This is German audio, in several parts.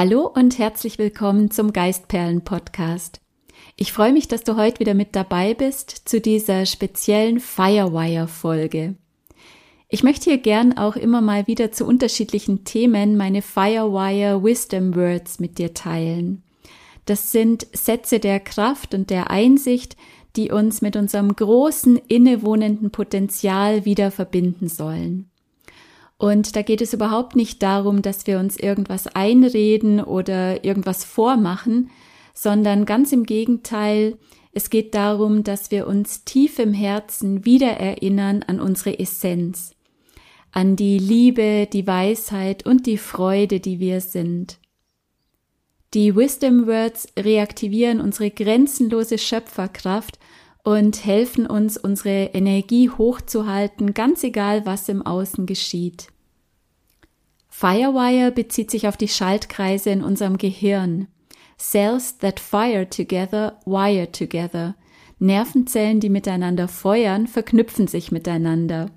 Hallo und herzlich willkommen zum Geistperlen Podcast. Ich freue mich, dass du heute wieder mit dabei bist zu dieser speziellen Firewire Folge. Ich möchte hier gern auch immer mal wieder zu unterschiedlichen Themen meine Firewire Wisdom Words mit dir teilen. Das sind Sätze der Kraft und der Einsicht, die uns mit unserem großen innewohnenden Potenzial wieder verbinden sollen. Und da geht es überhaupt nicht darum, dass wir uns irgendwas einreden oder irgendwas vormachen, sondern ganz im Gegenteil, es geht darum, dass wir uns tief im Herzen wieder erinnern an unsere Essenz, an die Liebe, die Weisheit und die Freude, die wir sind. Die Wisdom Words reaktivieren unsere grenzenlose Schöpferkraft und helfen uns, unsere Energie hochzuhalten, ganz egal, was im Außen geschieht. Firewire bezieht sich auf die Schaltkreise in unserem Gehirn. Cells that fire together, wire together. Nervenzellen, die miteinander feuern, verknüpfen sich miteinander.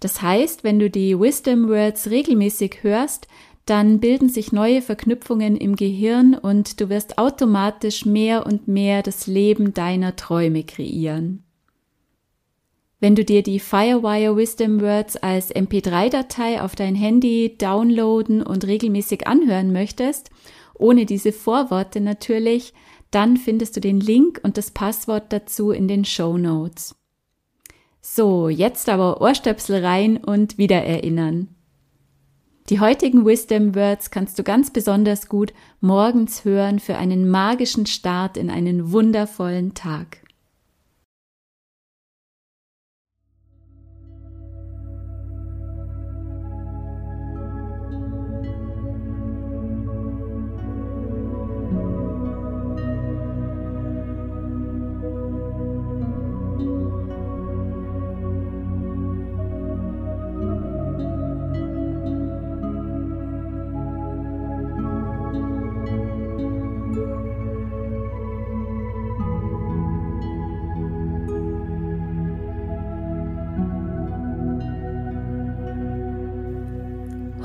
Das heißt, wenn du die Wisdom Words regelmäßig hörst, dann bilden sich neue Verknüpfungen im Gehirn und du wirst automatisch mehr und mehr das Leben deiner Träume kreieren. Wenn du dir die Firewire Wisdom Words als MP3-Datei auf dein Handy downloaden und regelmäßig anhören möchtest, ohne diese Vorworte natürlich, dann findest du den Link und das Passwort dazu in den Show Notes. So, jetzt aber Ohrstöpsel rein und wieder erinnern. Die heutigen Wisdom Words kannst du ganz besonders gut morgens hören für einen magischen Start in einen wundervollen Tag.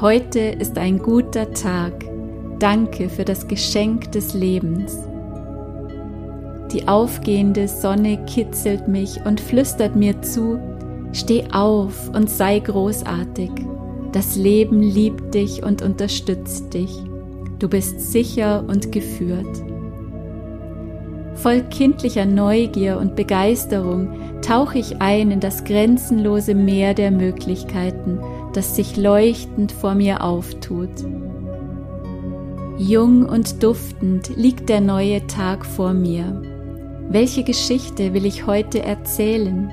Heute ist ein guter Tag. Danke für das Geschenk des Lebens. Die aufgehende Sonne kitzelt mich und flüstert mir zu, steh auf und sei großartig. Das Leben liebt dich und unterstützt dich. Du bist sicher und geführt. Voll kindlicher Neugier und Begeisterung tauche ich ein in das grenzenlose Meer der Möglichkeiten, das sich leuchtend vor mir auftut. Jung und duftend liegt der neue Tag vor mir. Welche Geschichte will ich heute erzählen?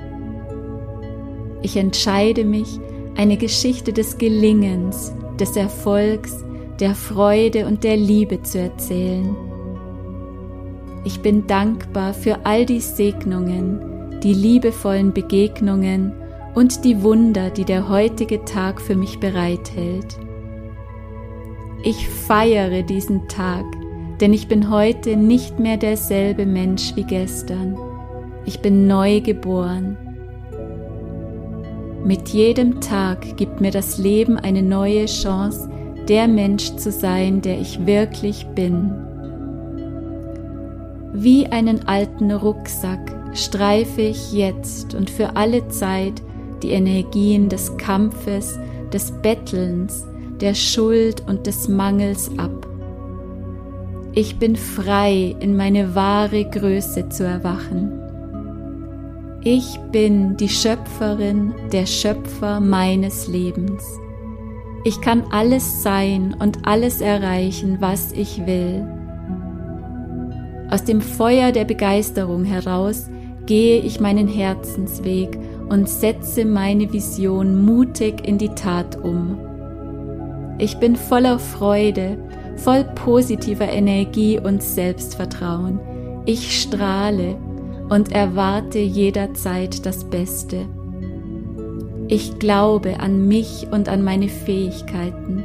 Ich entscheide mich, eine Geschichte des Gelingens, des Erfolgs, der Freude und der Liebe zu erzählen. Ich bin dankbar für all die Segnungen, die liebevollen Begegnungen und die Wunder, die der heutige Tag für mich bereithält. Ich feiere diesen Tag, denn ich bin heute nicht mehr derselbe Mensch wie gestern. Ich bin neu geboren. Mit jedem Tag gibt mir das Leben eine neue Chance, der Mensch zu sein, der ich wirklich bin. Wie einen alten Rucksack streife ich jetzt und für alle Zeit die Energien des Kampfes, des Bettelns, der Schuld und des Mangels ab. Ich bin frei, in meine wahre Größe zu erwachen. Ich bin die Schöpferin, der Schöpfer meines Lebens. Ich kann alles sein und alles erreichen, was ich will. Aus dem Feuer der Begeisterung heraus gehe ich meinen Herzensweg und setze meine Vision mutig in die Tat um. Ich bin voller Freude, voll positiver Energie und Selbstvertrauen. Ich strahle und erwarte jederzeit das Beste. Ich glaube an mich und an meine Fähigkeiten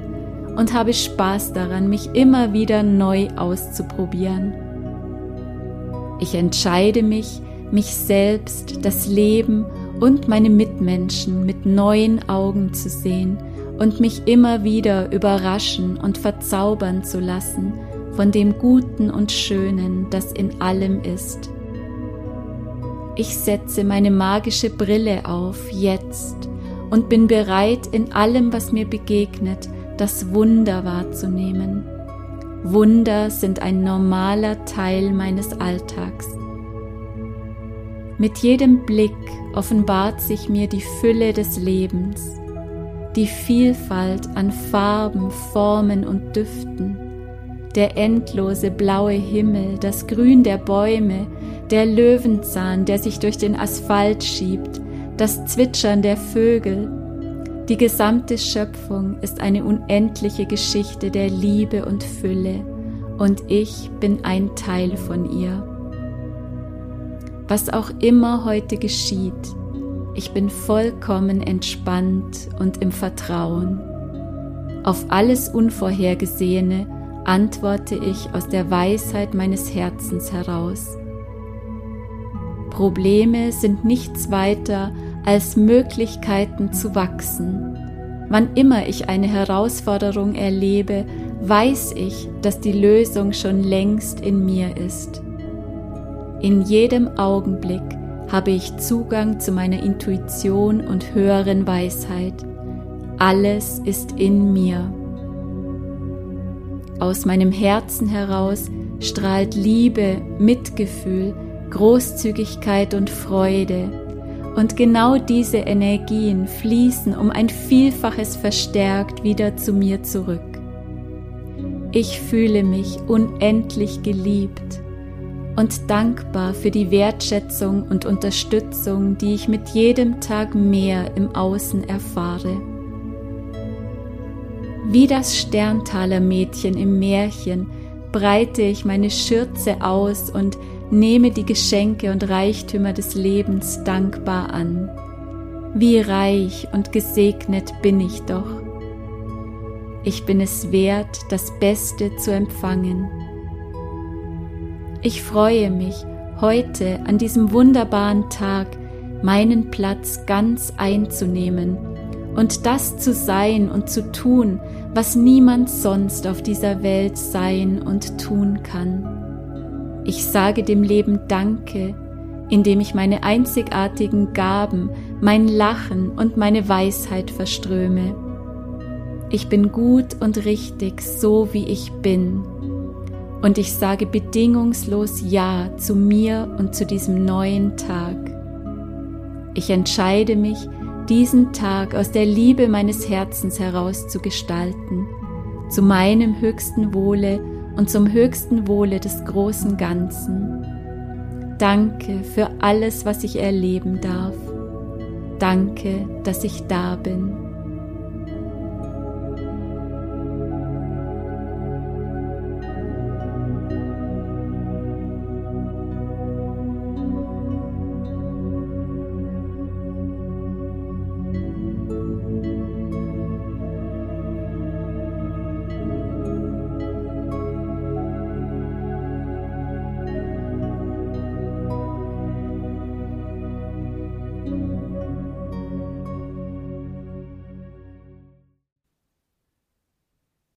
und habe Spaß daran, mich immer wieder neu auszuprobieren. Ich entscheide mich, mich selbst, das Leben und meine Mitmenschen mit neuen Augen zu sehen und mich immer wieder überraschen und verzaubern zu lassen von dem Guten und Schönen, das in allem ist. Ich setze meine magische Brille auf jetzt und bin bereit, in allem, was mir begegnet, das Wunder wahrzunehmen. Wunder sind ein normaler Teil meines Alltags. Mit jedem Blick offenbart sich mir die Fülle des Lebens, die Vielfalt an Farben, Formen und Düften, der endlose blaue Himmel, das Grün der Bäume, der Löwenzahn, der sich durch den Asphalt schiebt, das Zwitschern der Vögel. Die gesamte Schöpfung ist eine unendliche Geschichte der Liebe und Fülle, und ich bin ein Teil von ihr was auch immer heute geschieht, ich bin vollkommen entspannt und im Vertrauen. Auf alles Unvorhergesehene antworte ich aus der Weisheit meines Herzens heraus. Probleme sind nichts weiter als Möglichkeiten zu wachsen. Wann immer ich eine Herausforderung erlebe, weiß ich, dass die Lösung schon längst in mir ist. In jedem Augenblick habe ich Zugang zu meiner Intuition und höheren Weisheit. Alles ist in mir. Aus meinem Herzen heraus strahlt Liebe, Mitgefühl, Großzügigkeit und Freude. Und genau diese Energien fließen um ein Vielfaches verstärkt wieder zu mir zurück. Ich fühle mich unendlich geliebt und dankbar für die Wertschätzung und Unterstützung, die ich mit jedem Tag mehr im Außen erfahre. Wie das Sterntaler Mädchen im Märchen breite ich meine Schürze aus und nehme die Geschenke und Reichtümer des Lebens dankbar an. Wie reich und gesegnet bin ich doch. Ich bin es wert, das Beste zu empfangen. Ich freue mich, heute an diesem wunderbaren Tag meinen Platz ganz einzunehmen und das zu sein und zu tun, was niemand sonst auf dieser Welt sein und tun kann. Ich sage dem Leben Danke, indem ich meine einzigartigen Gaben, mein Lachen und meine Weisheit verströme. Ich bin gut und richtig, so wie ich bin und ich sage bedingungslos Ja zu mir und zu diesem neuen Tag. Ich entscheide mich, diesen Tag aus der Liebe meines Herzens heraus zu gestalten, zu meinem höchsten Wohle und zum höchsten Wohle des großen Ganzen. Danke für alles, was ich erleben darf. Danke, dass ich da bin.